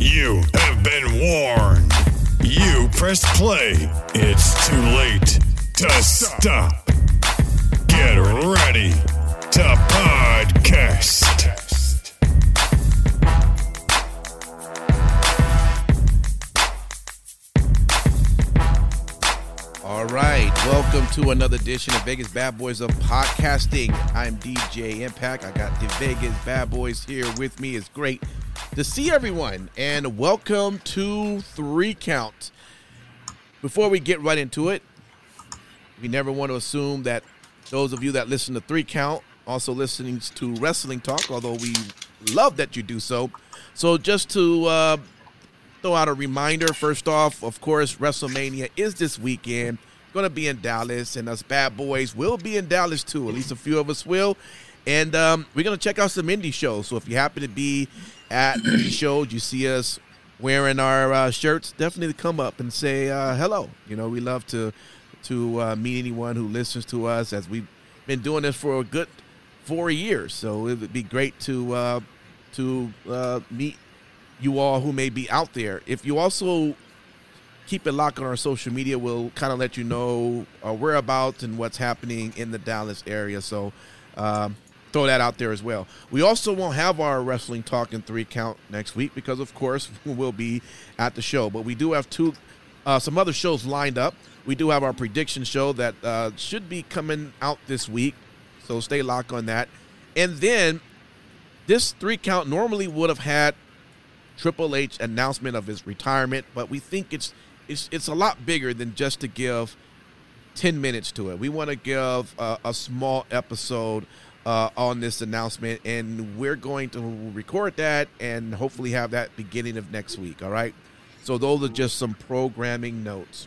You have been warned. You pressed play. It's too late to stop. Get ready to podcast. All right, welcome to another edition of Vegas Bad Boys of Podcasting. I'm DJ Impact. I got the Vegas Bad Boys here with me. It's great to see everyone, and welcome to Three Count. Before we get right into it, we never want to assume that those of you that listen to Three Count also listening to Wrestling Talk, although we love that you do so. So just to uh, throw out a reminder. First off, of course, WrestleMania is this weekend. Going to be in Dallas, and us bad boys will be in Dallas too. At least a few of us will. And um, we're going to check out some indie shows. So if you happen to be at indie shows, you see us wearing our uh, shirts, definitely come up and say uh, hello. You know, we love to to uh, meet anyone who listens to us as we've been doing this for a good four years. So it would be great to uh, to uh, meet you all who may be out there. If you also keep it locked on our social media, we'll kind of let you know our whereabouts and what's happening in the Dallas area. So um, throw that out there as well. We also won't have our wrestling talk in three count next week because, of course, we'll be at the show. But we do have two, uh, some other shows lined up. We do have our prediction show that uh, should be coming out this week. So stay locked on that. And then this three count normally would have had Triple H announcement of his retirement, but we think it's it's it's a lot bigger than just to give ten minutes to it. We want to give a, a small episode uh, on this announcement, and we're going to record that and hopefully have that beginning of next week. All right. So those are just some programming notes.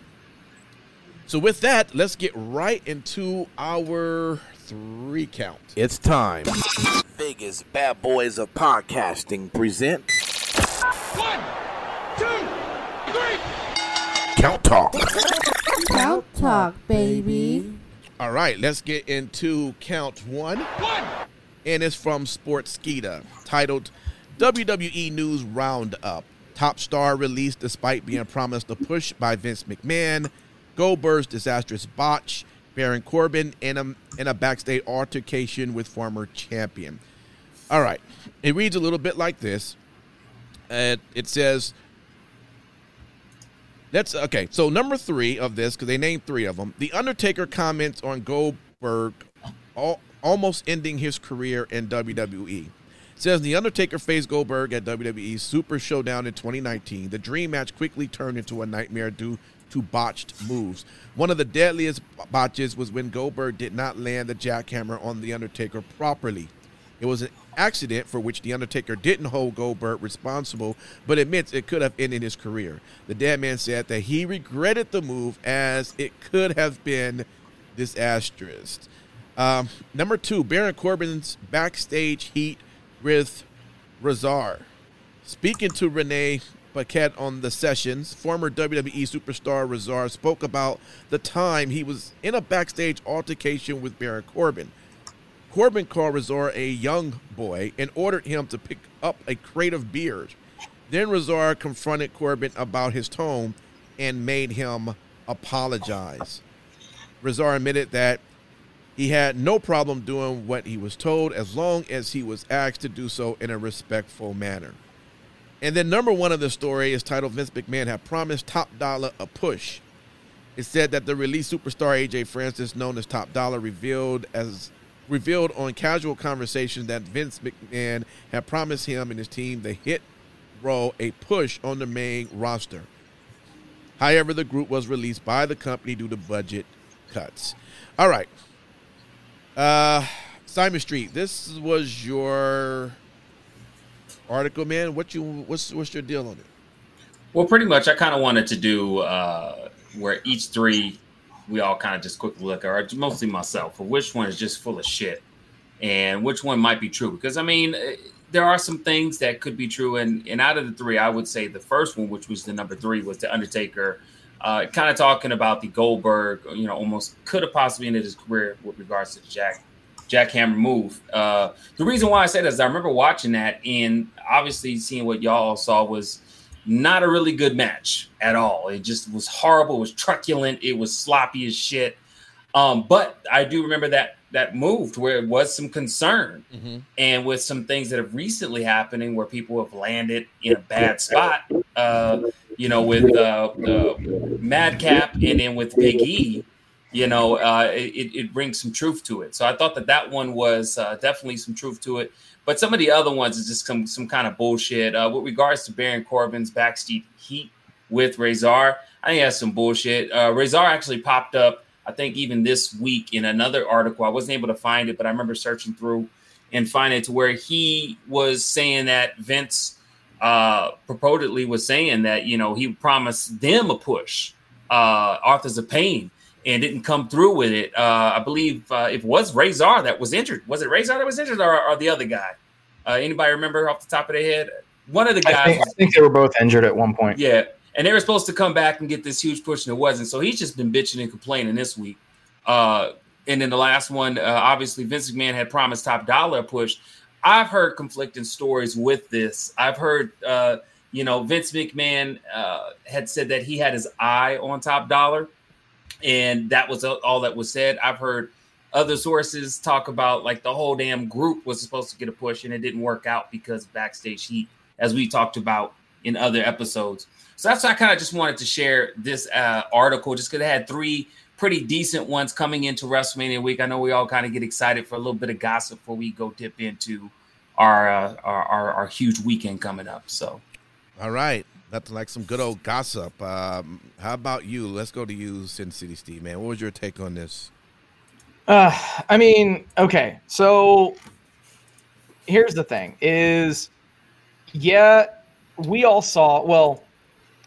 So with that, let's get right into our three count. It's time. Biggest Bad Boys of Podcasting present One, two, three. Count Talk. Count Talk, baby. All right, let's get into count one. One. and it's from Sportskeeda, titled WWE News Roundup. Top star released despite being promised a push by Vince McMahon. Goldberg's disastrous botch. Baron Corbin in a, in a backstage altercation with former champion. All right, it reads a little bit like this. Uh, it says, that's okay. So number three of this, because they named three of them. The Undertaker comments on Goldberg, all, almost ending his career in WWE. Says the Undertaker faced Goldberg at WWE Super Showdown in 2019. The dream match quickly turned into a nightmare due to botched moves. One of the deadliest botches was when Goldberg did not land the jackhammer on the Undertaker properly. It was an accident for which The Undertaker didn't hold Goldberg responsible, but admits it could have ended his career. The dead man said that he regretted the move as it could have been disastrous. Um, number two, Baron Corbin's backstage heat with Rezar. Speaking to Renee Paquette on the sessions, former WWE superstar Rezar spoke about the time he was in a backstage altercation with Baron Corbin. Corbin called Razor a young boy and ordered him to pick up a crate of beers. Then Razor confronted Corbin about his tone and made him apologize. Razor admitted that he had no problem doing what he was told as long as he was asked to do so in a respectful manner. And then number one of the story is titled Vince McMahon had promised Top Dollar a push. It said that the released superstar AJ Francis, known as Top Dollar, revealed as revealed on casual conversation that Vince McMahon had promised him and his team the Hit Row a push on the main roster. However, the group was released by the company due to budget cuts. All right. Uh Simon Street, this was your article, man. What you what's what's your deal on it? Well, pretty much, I kind of wanted to do uh, where each three we all kind of just quickly look at, or mostly myself, for which one is just full of shit and which one might be true. Because I mean, eh, there are some things that could be true, and and out of the three, I would say the first one, which was the number three, was the Undertaker. Uh, kind of talking about the Goldberg, you know, almost could have possibly ended his career with regards to the Jack jackhammer move. Uh, the reason why I say that is I remember watching that and obviously seeing what y'all saw was not a really good match at all. It just was horrible. It was truculent. It was sloppy as shit. Um, but I do remember that that moved where it was some concern mm-hmm. and with some things that have recently happening where people have landed in a bad spot uh, you know with uh, uh, madcap and then with big e you know uh, it, it brings some truth to it. So i thought that that one was uh, definitely some truth to it. But some of the other ones is just some some kind of bullshit. Uh, with regards to Baron Corbin's backstage heat with razor i think that's some bullshit. Razor actually popped up I think even this week in another article, I wasn't able to find it, but I remember searching through and finding it to where he was saying that Vince uh, purportedly was saying that you know he promised them a push, uh, Authors of Pain, and didn't come through with it. Uh, I believe uh, it was Razor that was injured. Was it Razor that was injured, or, or the other guy? Uh, anybody remember off the top of their head? One of the guys. I think, I think they were both injured at one point. Yeah, and they were supposed to come back and get this huge push, and it wasn't. So he's just been bitching and complaining this week. Uh, and then the last one, uh, obviously, Vince McMahon had promised top dollar push. I've heard conflicting stories with this. I've heard, uh, you know, Vince McMahon uh, had said that he had his eye on top dollar, and that was all that was said. I've heard other sources talk about like the whole damn group was supposed to get a push, and it didn't work out because backstage heat, as we talked about in other episodes. So that's why I kind of just wanted to share this uh, article, just because it had three pretty decent ones coming into WrestleMania week. I know we all kind of get excited for a little bit of gossip before we go dip into our uh, our, our, our huge weekend coming up. So, all right, that's like some good old gossip. Um, how about you? Let's go to you, Sin City Steve. Man, what was your take on this? Uh, I mean, okay, so here's the thing: is yeah, we all saw well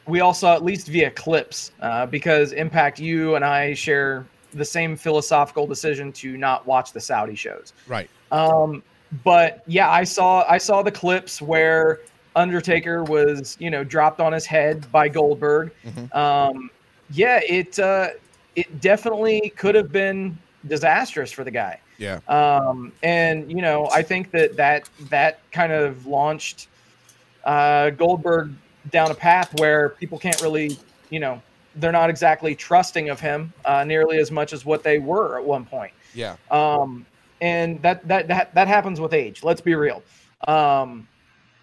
we all saw at least via clips uh, because Impact, you and I share the same philosophical decision to not watch the Saudi shows. Right. Um, but yeah, I saw I saw the clips where Undertaker was you know dropped on his head by Goldberg. Mm-hmm. Um, yeah, it uh, it definitely could have been disastrous for the guy. Yeah. Um, and you know, I think that that that kind of launched uh, Goldberg down a path where people can't really, you know, they're not exactly trusting of him uh, nearly as much as what they were at one point. Yeah. Um, and that that that that happens with age. Let's be real. Um,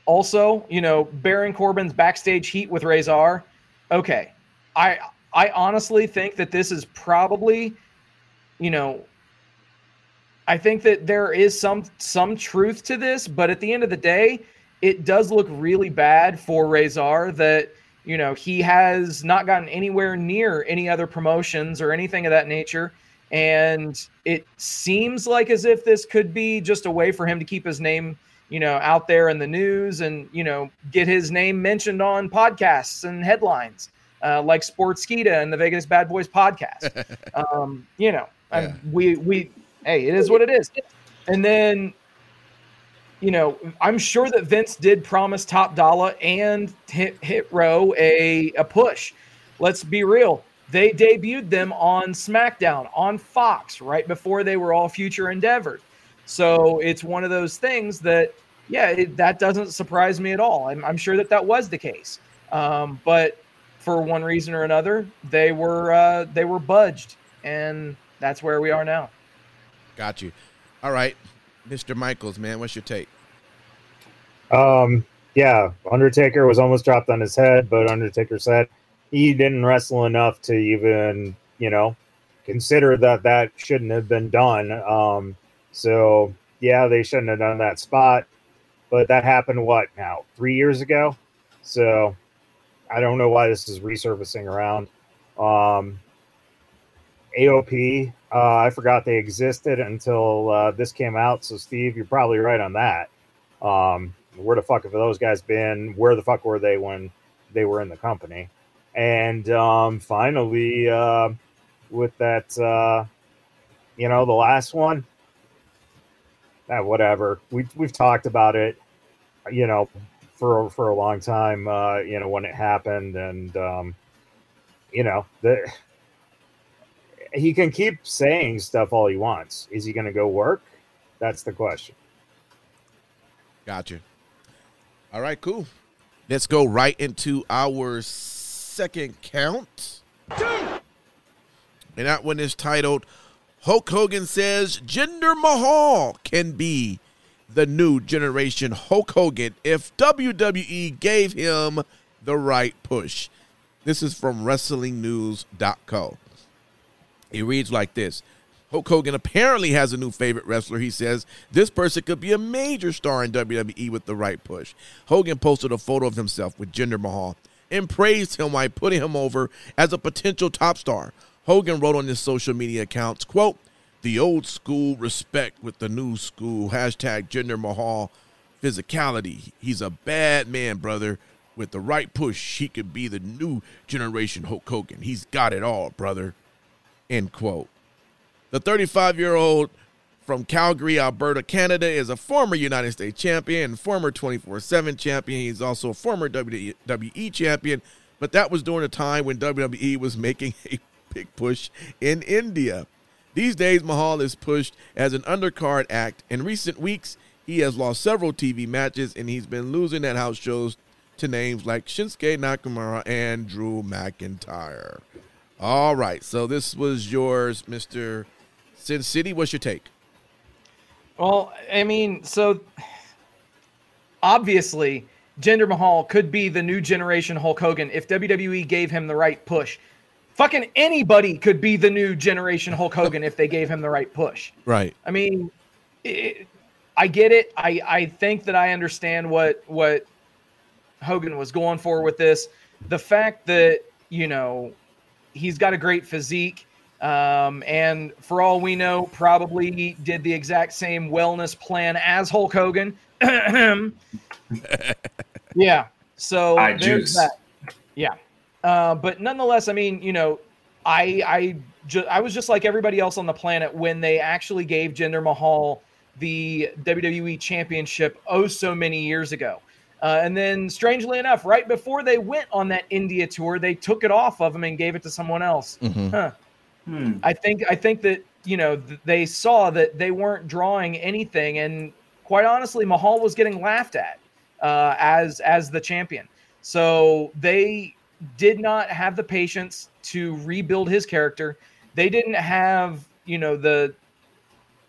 also, you know, Baron Corbin's backstage heat with Razor. Okay, I I honestly think that this is probably, you know, I think that there is some some truth to this, but at the end of the day, it does look really bad for Razor that you know he has not gotten anywhere near any other promotions or anything of that nature and it seems like as if this could be just a way for him to keep his name you know out there in the news and you know get his name mentioned on podcasts and headlines uh, like Sportskeeda and the Vegas Bad Boys podcast um, you know yeah. we we hey it is what it is and then you know, I'm sure that Vince did promise Top Dollar and Hit, Hit Row a, a push. Let's be real. They debuted them on SmackDown on Fox right before they were all future endeavors. So it's one of those things that, yeah, it, that doesn't surprise me at all. I'm, I'm sure that that was the case. Um, but for one reason or another, they were uh, they were budged, and that's where we are now. Got you. All right, Mr. Michaels, man, what's your take? Um, yeah, Undertaker was almost dropped on his head, but Undertaker said he didn't wrestle enough to even, you know, consider that that shouldn't have been done. Um, so yeah, they shouldn't have done that spot, but that happened what now three years ago. So I don't know why this is resurfacing around. Um, AOP, uh, I forgot they existed until uh, this came out. So Steve, you're probably right on that. Um, where the fuck have those guys been? Where the fuck were they when they were in the company. And um, finally, uh, with that, uh, you know, the last one, eh, whatever. We we've talked about it, you know, for for a long time. Uh, you know, when it happened, and um, you know, the he can keep saying stuff all he wants. Is he going to go work? That's the question. Gotcha. All right, cool. Let's go right into our second count. And that one is titled Hulk Hogan says Jinder Mahal can be the new generation Hulk Hogan if WWE gave him the right push. This is from WrestlingNews.co. It reads like this Hulk Hogan apparently has a new favorite wrestler. He says this person could be a major star in WWE with the right push. Hogan posted a photo of himself with Jinder Mahal and praised him while putting him over as a potential top star. Hogan wrote on his social media accounts, quote, the old school respect with the new school, hashtag Jinder Mahal physicality. He's a bad man, brother. With the right push, he could be the new generation Hulk Hogan. He's got it all, brother. End quote. The 35 year old from Calgary, Alberta, Canada, is a former United States champion former 24 7 champion. He's also a former WWE champion, but that was during a time when WWE was making a big push in India. These days, Mahal is pushed as an undercard act. In recent weeks, he has lost several TV matches and he's been losing at house shows to names like Shinsuke Nakamura and Drew McIntyre. All right, so this was yours, Mr. Sin City. What's your take? Well, I mean, so obviously, Jinder Mahal could be the new generation Hulk Hogan if WWE gave him the right push. Fucking anybody could be the new generation Hulk Hogan if they gave him the right push. Right. I mean, it, I get it. I I think that I understand what what Hogan was going for with this. The fact that you know he's got a great physique, um, and for all we know, probably did the exact same wellness plan as Hulk Hogan. yeah. So I there's juice. that. Yeah. Uh, but nonetheless, I mean, you know, I I ju- I was just like everybody else on the planet when they actually gave Jinder Mahal the WWE Championship oh so many years ago. Uh, and then, strangely enough, right before they went on that India tour, they took it off of him and gave it to someone else. Mhm. Huh. Hmm. I think I think that you know th- they saw that they weren't drawing anything, and quite honestly, Mahal was getting laughed at uh, as as the champion. So they did not have the patience to rebuild his character. They didn't have you know the.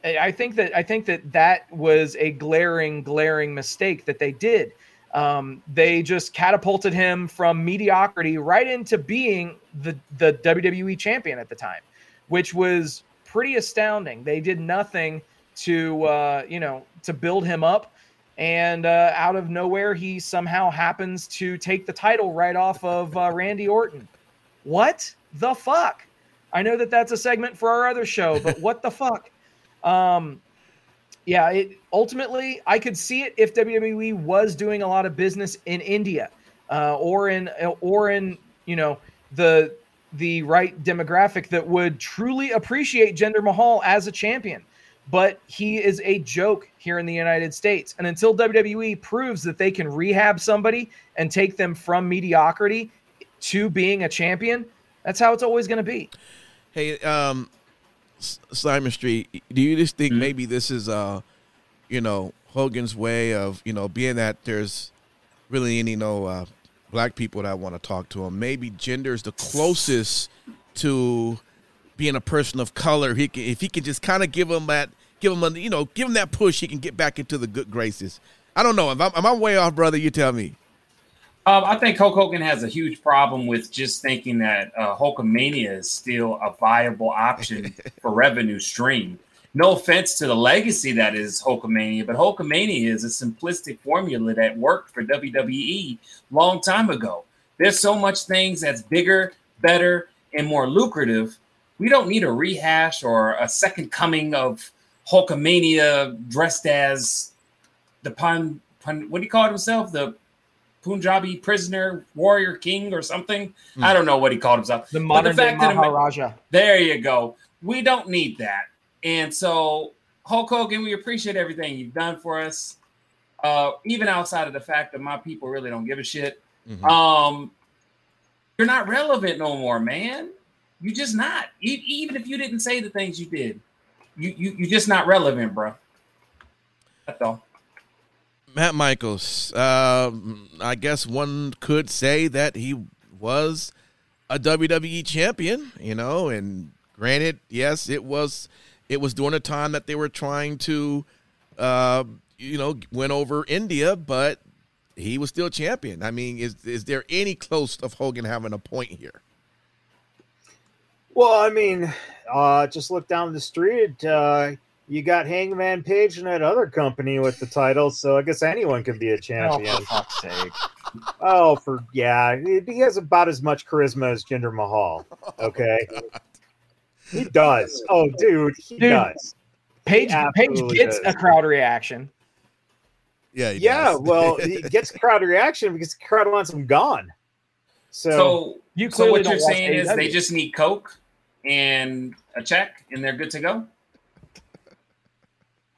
I think that I think that that was a glaring, glaring mistake that they did. Um, they just catapulted him from mediocrity right into being the the WWE champion at the time, which was pretty astounding. They did nothing to uh, you know to build him up, and uh, out of nowhere he somehow happens to take the title right off of uh, Randy Orton. What the fuck? I know that that's a segment for our other show, but what the fuck? Um, yeah, it ultimately I could see it if WWE was doing a lot of business in India, uh, or in or in you know the the right demographic that would truly appreciate Jinder Mahal as a champion. But he is a joke here in the United States, and until WWE proves that they can rehab somebody and take them from mediocrity to being a champion, that's how it's always going to be. Hey, um, Simon Street, do you just think Mhm. maybe this is, uh, you know, Hogan's way of, you know, being that there's really any, you know, uh, black people that want to talk to him? Maybe Jinder is the closest to being a person of color. He can, if he can just kind of give him that, give him a, you know, give him that push, he can get back into the good graces. I don't know. If I'm, am I way off, brother? You tell me. Um, I think Hulk Hogan has a huge problem with just thinking that uh, Hulkamania is still a viable option for revenue stream. No offense to the legacy that is Hulkamania, but Hulkamania is a simplistic formula that worked for WWE long time ago. There's so much things that's bigger, better, and more lucrative. We don't need a rehash or a second coming of Hulkamania dressed as the pun, pun what do you call it himself? The Punjabi prisoner, warrior king, or something. I don't know what he called himself. The But modern day fact of the ma- Maharaja. there you go. We don't need that. And so, Hulk Hogan, we appreciate everything you've done for us. Uh, even outside of the fact that my people really don't give a shit. Mhm. Um, you're not relevant no more, man. You just not. Even if you didn't say the things you did, you you you're just not relevant, bro. That's all. Matt Michaels. Um, I guess one could say that he was a WWE champion, you know, and granted, yes, it was it was during a time that they were trying to uh, you know, win over India, but he was still champion. I mean, is is there any close of Hogan having a point here? Well, I mean, uh, just look down the street. Uh, you got Hangman Page and that other company with the title, so I guess anyone can be a Oh, champion. for fuck's sake. Oh, for yeah, he he has about as much charisma as Jinder Mahal. Okay, he does. Oh, dude, he Dude, does. Page, He Page gets does. a crowd reaction. Yeah, he Yeah, does. well, he gets crowd reaction because the crowd wants him gone. So, So, You so what you're watch saying is they just need Coke and a check, and they're good to go.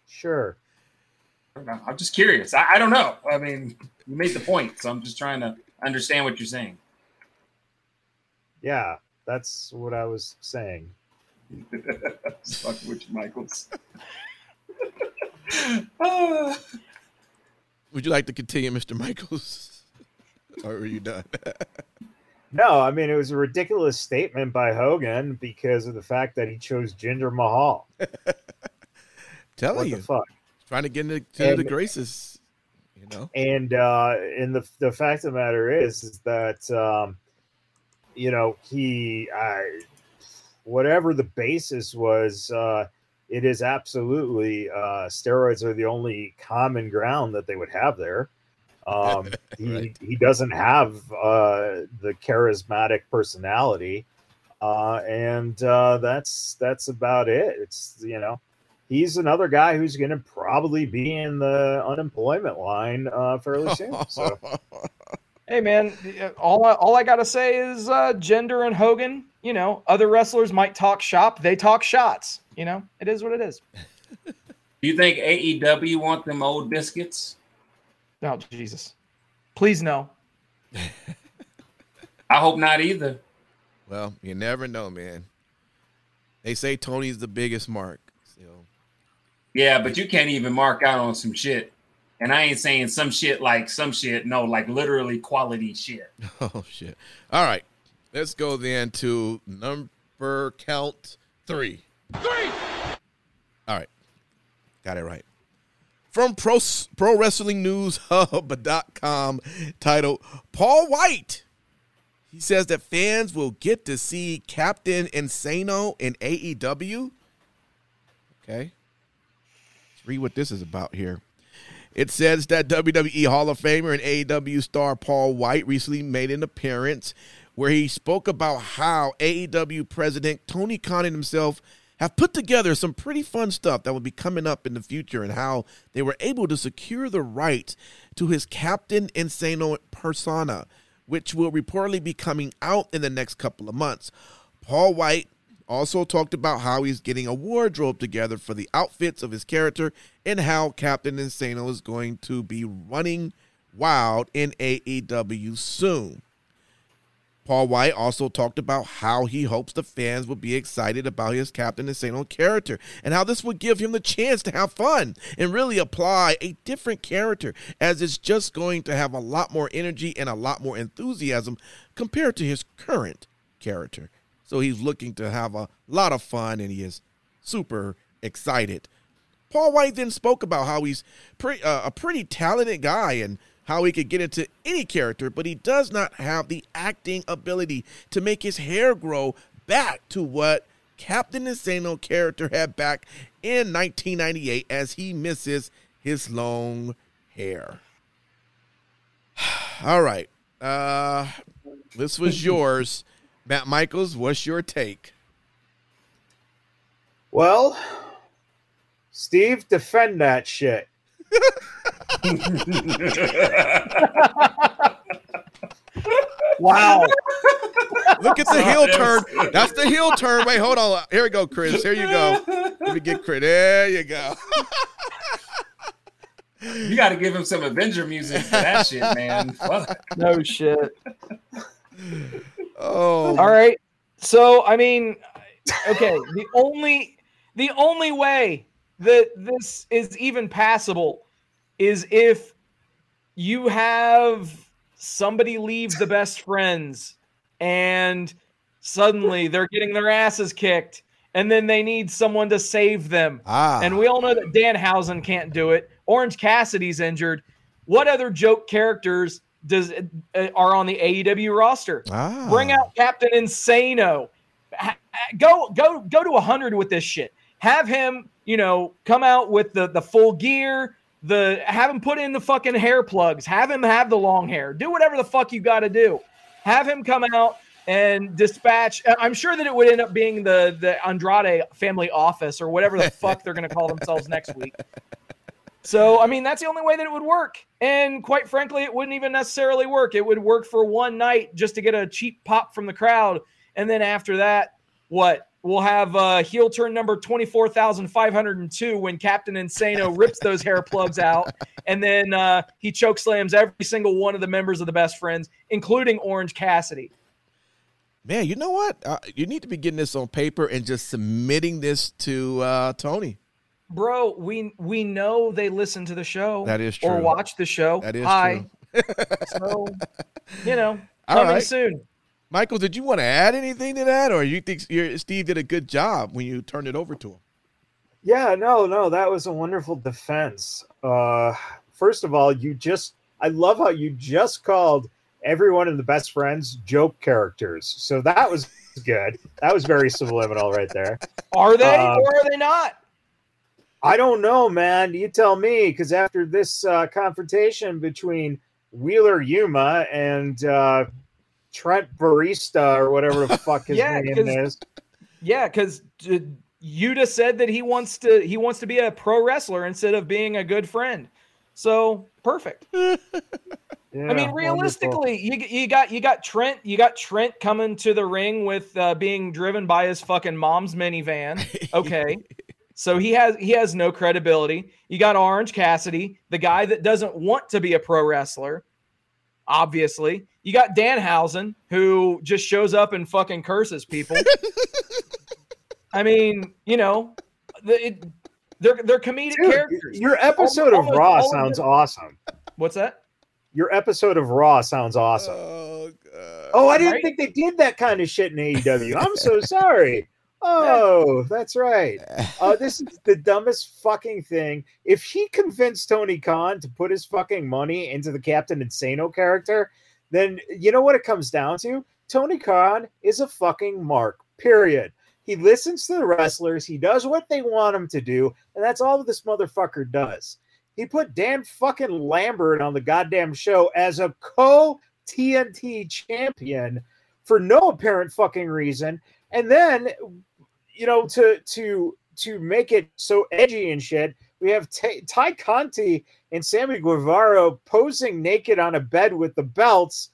sure. I'm just curious. I, I don't know. I mean, you made the point, so I'm just trying to understand what you're saying. Yeah, that's what I was saying. Fuck with Michaels. Would you like to continue, Mr. Michaels? or are you done? No, I mean it was a ridiculous statement by Hogan because of the fact that he chose Jinder Mahal. Telling What you, the fuck? trying to get into to the graces, you know. And uh and the the fact of the matter is is that um you know he I whatever the basis was uh it is absolutely uh steroids are the only common ground that they would have there. Um he Right. he doesn't have uh the charismatic personality uh and uh that's that's about it. It's you know he's another guy who's going to probably be in the unemployment line uh, fairly soon. So Hey man, all I, all I gotta say is uh, Jinder and Hogan. You know, other wrestlers might talk shop, they talk shots. You know, it is what it is. Do you think AEW want them old biscuits? Oh Jesus, please no. I hope not either. well, you never know, man. They say Tony's the biggest mark. So Yeah, but you can't even mark out on some shit. And I ain't saying some shit like some shit. No, like literally quality shit. Oh shit. All right. Let's go then to number count three. Three. All right. Got it right. From Pro, Pro Wrestling News Hub.com titled Paul Wight. He says that fans will get to see Captain Insano in AEW. Okay. Let's read what this is about here. It says that WWE Hall of Famer and AEW star Paul Wight recently made an appearance where he spoke about how AEW president Tony Khan and himself have put together some pretty fun stuff that will be coming up in the future and how they were able to secure the rights to his Captain Insano persona, which will reportedly be coming out in the next couple of months. Paul Wight also talked about how he's getting a wardrobe together for the outfits of his character and how Captain Insano is going to be running wild in AEW soon. Paul Wight also talked about how he hopes the fans will be excited about his Captain Insano character and how this would give him the chance to have fun and really apply a different character as it's just going to have a lot more energy and a lot more enthusiasm compared to his current character. So he's looking to have a lot of fun and he is super excited. Paul Wight then spoke about how he's pre- uh, a pretty talented guy and how he could get into any character, but he does not have the acting ability to make his hair grow back to what Captain Insano character had back in 1998 as he misses his long hair. All right. Uh, this was yours. Matt Michaels, what's your take? well, Steve, defend that shit. Wow. Look at the heel turn. That's the heel turn. Wait, hold on. Here we go, Chris. Here you go. Let me get Chris. There you go. You got to give him some Avenger music for that shit, man. Fuck. No shit. Oh, All right. So I mean, okay, the only the only way that this is even passable is if you have somebody leave the best friends and suddenly they're getting their asses kicked and then they need someone to save them. Ah. And we all know that Danhausen can't do it. Orange Cassidy's injured. What other joke characters does uh, are on the AEW roster? Ah. Bring out Captain Insano. Ha- Go go go to 100 with this shit. Have him, you know, come out with the the full gear, the have him put in the fucking hair plugs, have him have the long hair. Do whatever the fuck you got to do. Have him come out and dispatch I'm sure that it would end up being the the Andrade family office or whatever the fuck they're going to call themselves next week. So, I mean, that's the only way that it would work. And quite frankly, it wouldn't even necessarily work. It would work for one night just to get a cheap pop from the crowd. And then after that, what? We'll have uh, heel turn number 24,502 when Captain Insano rips those hair plugs out. And then uh, he choke slams every single one of the members of the best friends, including Orange Cassidy. Man, you know what? Uh, you need to be getting this on paper and just submitting this to uh, Tony. Bro, we we know they listen to the show. That is true. Or watch the show. That is Hi. true. So, you know, coming right. soon. Michael, did you want to add anything to that, or you think Steve did a good job when you turned it over to him? Yeah, no, no, that was a wonderful defense. Uh, first of all, you just, I love how you just called everyone in the best friends joke characters. So that was good. That was very subliminal right there. Are they Um, or are they not? I don't know, man. You tell me, because after this uh, confrontation between Wheeler Yuta and uh, Trent Barista or whatever the fuck his Yeah, name 'cause- is, Yeah, because Yuta said that he wants to he wants to be a pro wrestler instead of being a good friend. So perfect. Yeah, I mean, realistically, you, you got you got Trent you got Trent coming to the ring with uh, being driven by his fucking mom's minivan. Okay. So he has he has no credibility. You got Orange Cassidy, the guy that doesn't want to be a pro wrestler. Obviously, you got Danhausen, who just shows up and fucking curses people. I mean, you know, the, it, they're they're comedic Dude, characters. your episode of Raw all of sounds them- awesome. What's that? Your episode of Raw sounds awesome. Oh, God. Oh, I didn't Right? think they did that kind of shit in AEW. I'm so sorry. Oh, that's right. Uh, this is the dumbest fucking thing. If he convinced Tony Khan to put his fucking money into the Captain Insano character, then you know what it comes down to? Tony Khan is a fucking mark, period. He listens to the wrestlers, he does what they want him to do, and that's all this motherfucker does. He put Dan fucking Lambert on the goddamn show as a co TNT champion for no apparent fucking reason. And then, you know, to to to make it so edgy and shit, we have Ty, Ty Conti and Sammy Guevara posing naked on a bed with the belts.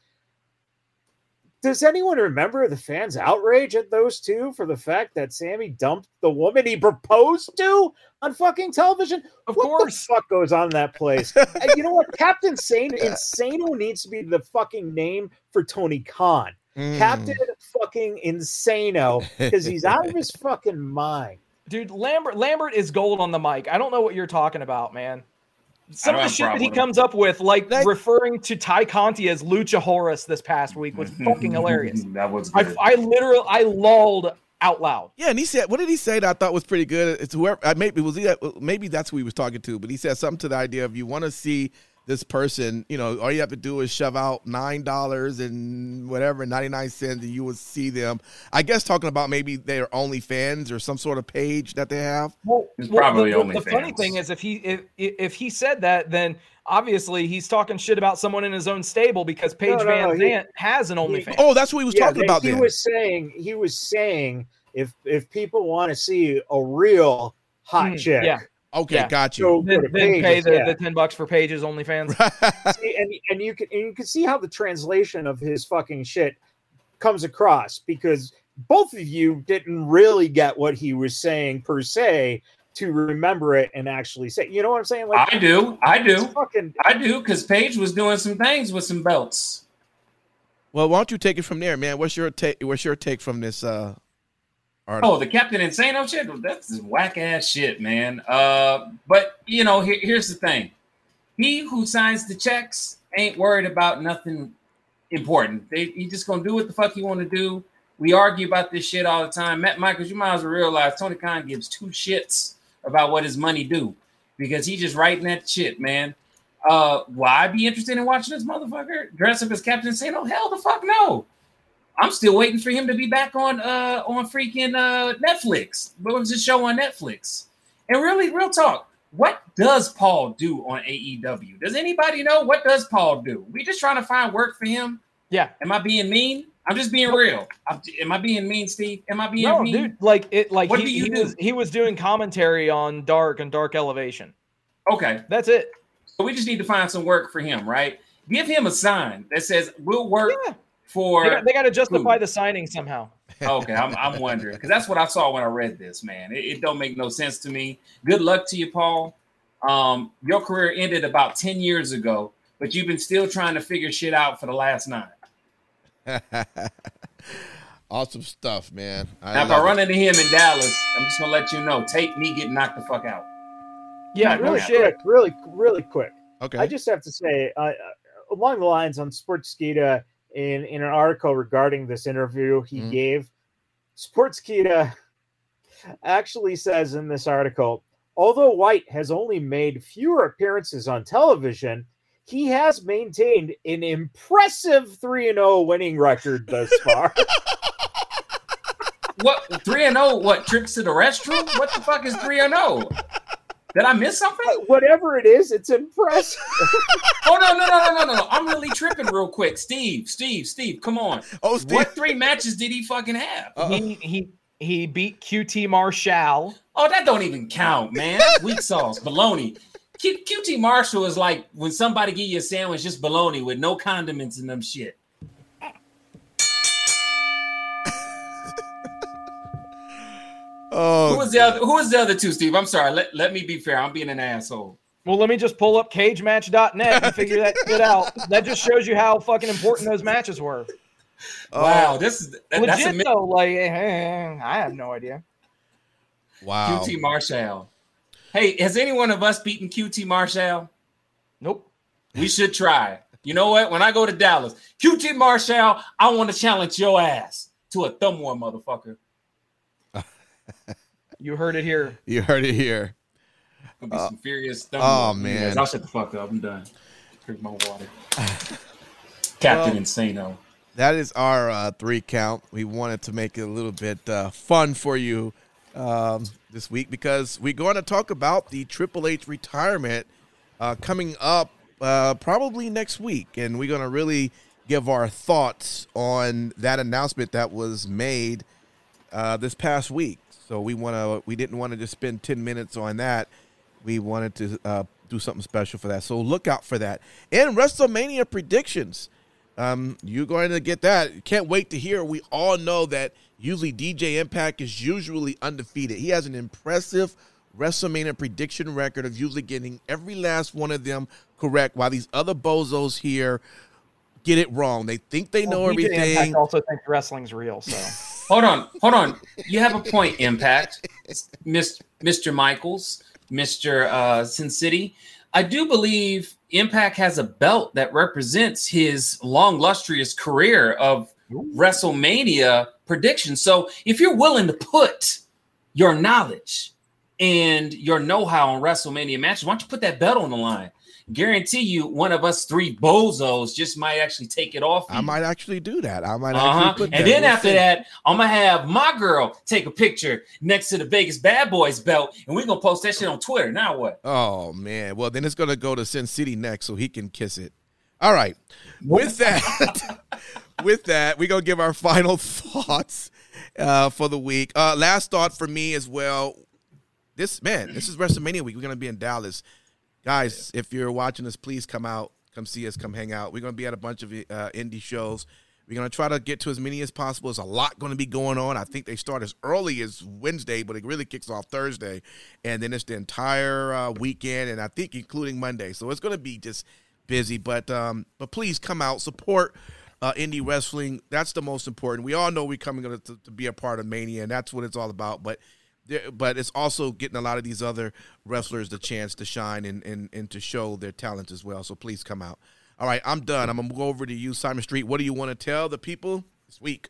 Does anyone remember the fans' outrage at those two for the fact that Sammy dumped the woman he proposed to on fucking television? Of what course. fuck goes on in that place? And you know what? Captain Sane Insano needs to be the fucking name for Tony Khan. Mm. Captain fucking Insano because he's out of his fucking mind. Dude, Lambert Lambert is gold on the mic. I don't know what you're talking about, man. Some of the shit that he comes up with, like Like- referring to Ty Conti as Lucha Horus this past week, was fucking hilarious. that was I, good. I literally I lulled out loud. Yeah, and he said, what did he say that I thought was pretty good? It's whoever, uh, maybe was he, maybe that's who he was talking to, but he said something to the idea of you want to see this person, you know, all you have to do is shove out nine dollars and whatever ninety nine cents, and you will see them. I guess talking about maybe they're OnlyFans or some sort of page that they have. Well, It's well, probably the, the, the OnlyFans. funny thing is if he if if he said that, then obviously he's talking shit about someone in his own stable because Paige no, Van no, he- Zant has an OnlyFans. Oh, that's what he was talking they- about. he Then was saying he was saying if if people want to see a real hot Hmm, chick, yeah. Okay, Yeah. got you. So go Then, to then pay the, yeah. the ten bucks for Paige's OnlyFans. See, and and you can and you can see how the translation of his fucking shit comes across because both of you didn't really get what he was saying per se to remember it and actually say. You know what I'm saying? Like I do. I do. fucking I do because Paige was doing some things with some belts. well, why don't you take it from there, man? What's your take? What's your take from this uh, article? Oh, the Captain Insano shit. That's whack ass shit, man. Uh, but you know, here, here's the thing: he who signs the checks ain't worried about nothing important. They he just gonna do what the fuck he want to do. We argue about this shit all the time. Matt Michaels, you might as well realize Tony Khan gives two shits about what his money do because he just writing that shit, man. Uh, why be interested in watching this motherfucker dress up as Captain Insano? Hell, the fuck no. I'm still waiting for him to be back on uh on freaking uh Netflix. What was his show on Netflix? And really, real talk, what does Paul do on AEW? Does anybody know what does Paul do? We just trying to find work for him. Yeah. Am I being mean? I'm just being real. I'm- am I being mean, Steve? Am I being No, mean? dude, like it, like What he, do you he do? was he was doing commentary on Dark and Dark Elevation. Okay, That's it. so we just need to find some work for him, right? Give him a sign that says we'll work Yeah, for. they got, they got to justify who? the signing somehow. okay, I'm, I'm wondering because that's what I saw when I read this. Man, it, it don't make no sense to me. Good luck to you, Paul. Um, your career ended about ten years ago, but you've been still trying to figure shit out for the last nine. awesome stuff, man. I now, if I run it. into him in Dallas, I'm just gonna let you know. Take me getting knocked the fuck out. Yeah, really gonna shit. quick, really, really quick. Okay. I just have to say, uh, uh, along the lines on Sportskeeda, in in an article regarding this interview he Mhm. gave, Sportskeeda actually says in this article, although Wight has only made fewer appearances on television, he has maintained an impressive three and zero winning record thus far. What three and zero? What tricks to the restroom? What the fuck is three and zero? Did I miss something? Whatever it is, it's impressive. Oh no no no no no no! I'm really tripping real quick. Steve, Steve, Steve, come on. oh, Steve. What three matches did he fucking have? Uh-oh. He he he beat QT Marshall. Oh, that don't even count, man. That's weak sauce, baloney. Q- QT Marshall is like when somebody give you a sandwich just baloney with no condiments in them shit. Oh, Who was the other? Who was the other two, Steve? I'm sorry. Let, let me be fair. I'm being an asshole. Well, let me just pull up cagematch.net and figure that shit out. That just shows you how fucking important those matches were. oh, Wow, this is that, Legit mi- though, like eh, I have no idea. wow. QT Marshall. Hey, has any one of us beaten QT Marshall? Nope. We should try. You know what? When I go to Dallas, QT Marshall, I want to challenge your ass to a thumb war, motherfucker. You heard it here. You heard it here. Gonna be some furious oh, man. Anyways, I'll shut the fuck up. I'm done. Drink my water. Captain Insano. That is our uh, three count. We wanted to make it a little bit uh, fun for you um, this week because we're going to talk about the Triple H retirement uh, coming up uh, probably next week, and we're going to really give our thoughts on that announcement that was made uh, this past week. So we want to. We didn't want to just spend ten minutes on that. We wanted to uh, do something special for that. So look out for that. And WrestleMania predictions. Um, you're going to get that. Can't wait to hear. We all know that usually DJ Impact is usually undefeated. He has an impressive WrestleMania prediction record of usually getting every last one of them correct, while these other bozos here get it wrong. They think they know DJ everything. Impact also thinks wrestling's real, so Hold on, hold on. You have a point, Impact, Mr. Michaels, Mr. Uh, Sin City. I do believe Impact has a belt that represents his long, lustrous career of WrestleMania predictions. So if you're willing to put your knowledge and your know-how on WrestleMania matches, why don't you put that belt on the line? Guarantee you, one of us three bozos just might actually take it off. I you. might actually do that. I might Uh-huh. actually put And then after that, I'm gonna have my girl take a picture next to the Vegas Bad Boys belt, and we're gonna post that shit on Twitter. Now what? Oh man. Well, then it's gonna go to Sin City next, so he can kiss it. All right. With that, with that, we're gonna give our final thoughts uh, for the week. Uh, last thought for me as well. this man, this is WrestleMania week. We're gonna be in Dallas, guys. If you're watching us, please come out, come see us, come hang out. We're gonna be at a bunch of uh, indie shows. We're gonna try to get to as many as possible. There's a lot going to be going on. I think they start as early as Wednesday, but it really kicks off Thursday, and then it's the entire uh, weekend, and I think including Monday. So it's gonna be just busy. But um, but please come out, support uh, indie wrestling. That's the most important. We all know we're coming to, to, to be a part of Mania, and that's what it's all about. But but it's also getting a lot of these other wrestlers the chance to shine and, and, and to show their talent as well. So please come out. All right, I'm done. I'm gonna go over to you, Simon Street. What do you want to tell the people this week?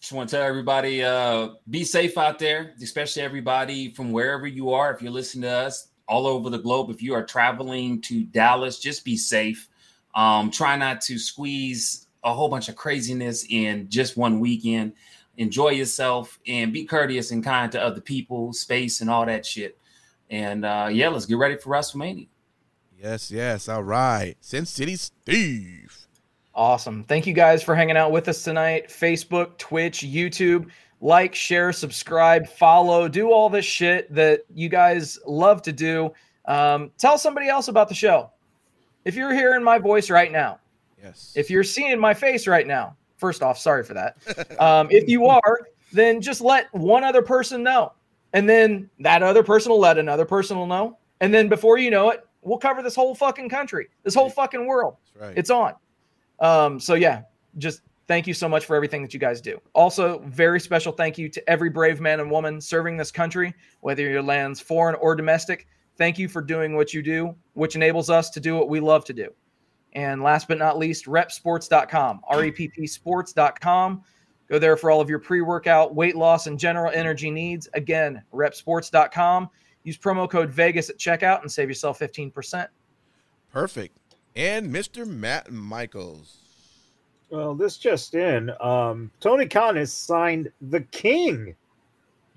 Just want to tell everybody, uh, be safe out there, especially everybody from wherever you are. If you're listening to us all over the globe, if you are traveling to Dallas, just be safe. Um, try not to squeeze a whole bunch of craziness in just one weekend. Enjoy yourself and be courteous and kind to other people, space, and all that shit. And uh, yeah, let's get ready for WrestleMania. Yes, yes. All right. Sin City Steve. Awesome. Thank you guys for hanging out with us tonight. Facebook, Twitch, YouTube. Like, share, subscribe, follow, do all this shit that you guys love to do. Um, tell somebody else about the show. If you're hearing my voice right now, Yes. if you're seeing my face right now, first off, sorry for that. Um, if you are, then just let one other person know. And then that other person will let another person will know. And then before you know it, we'll cover this whole fucking country, this whole fucking world. Right. It's on. Um, so yeah, just thank you so much for everything that you guys do. Also, very special thank you to every brave man and woman serving this country, whether your land's foreign or domestic. Thank you for doing what you do, which enables us to do what we love to do. And last but not least, reppsports.com, R-E-P-P sports.com. Go there for all of your pre-workout, weight loss, and general energy needs. Again, reppsports.com. Use promo code Vegas at checkout and save yourself 15%. Perfect. And Mr. Matt Michaels. Well, this just in. Um, Tony Khan has signed the King.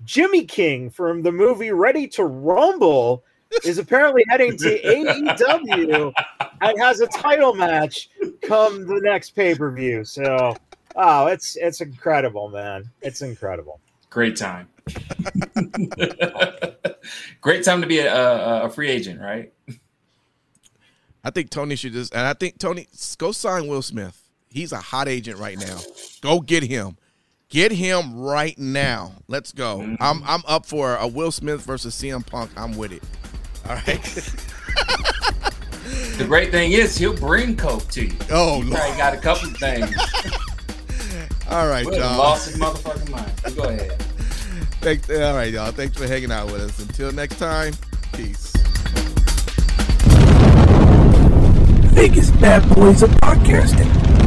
Jimmy King from the movie Ready to Rumble is apparently heading to AEW and has a title match come the next pay-per-view. So oh, it's it's incredible, man. It's incredible. Great time. Great time to be a, a, a free agent, right? I think Tony should just, and I think Tony, go sign Will Smith. He's a hot agent right now. Go get him. Get him right now. Let's go. Mm-hmm. I'm I'm up for a Will Smith versus CM Punk. I'm with it. All right. The great thing is he'll bring coke to you. Oh, He Lord. probably got a couple of things. All right, Would have y'all. lost his motherfucking mind. Go ahead. Thanks, all right, y'all. Thanks for hanging out with us. Until next time, peace. Vegas BadBoyz of podcasting.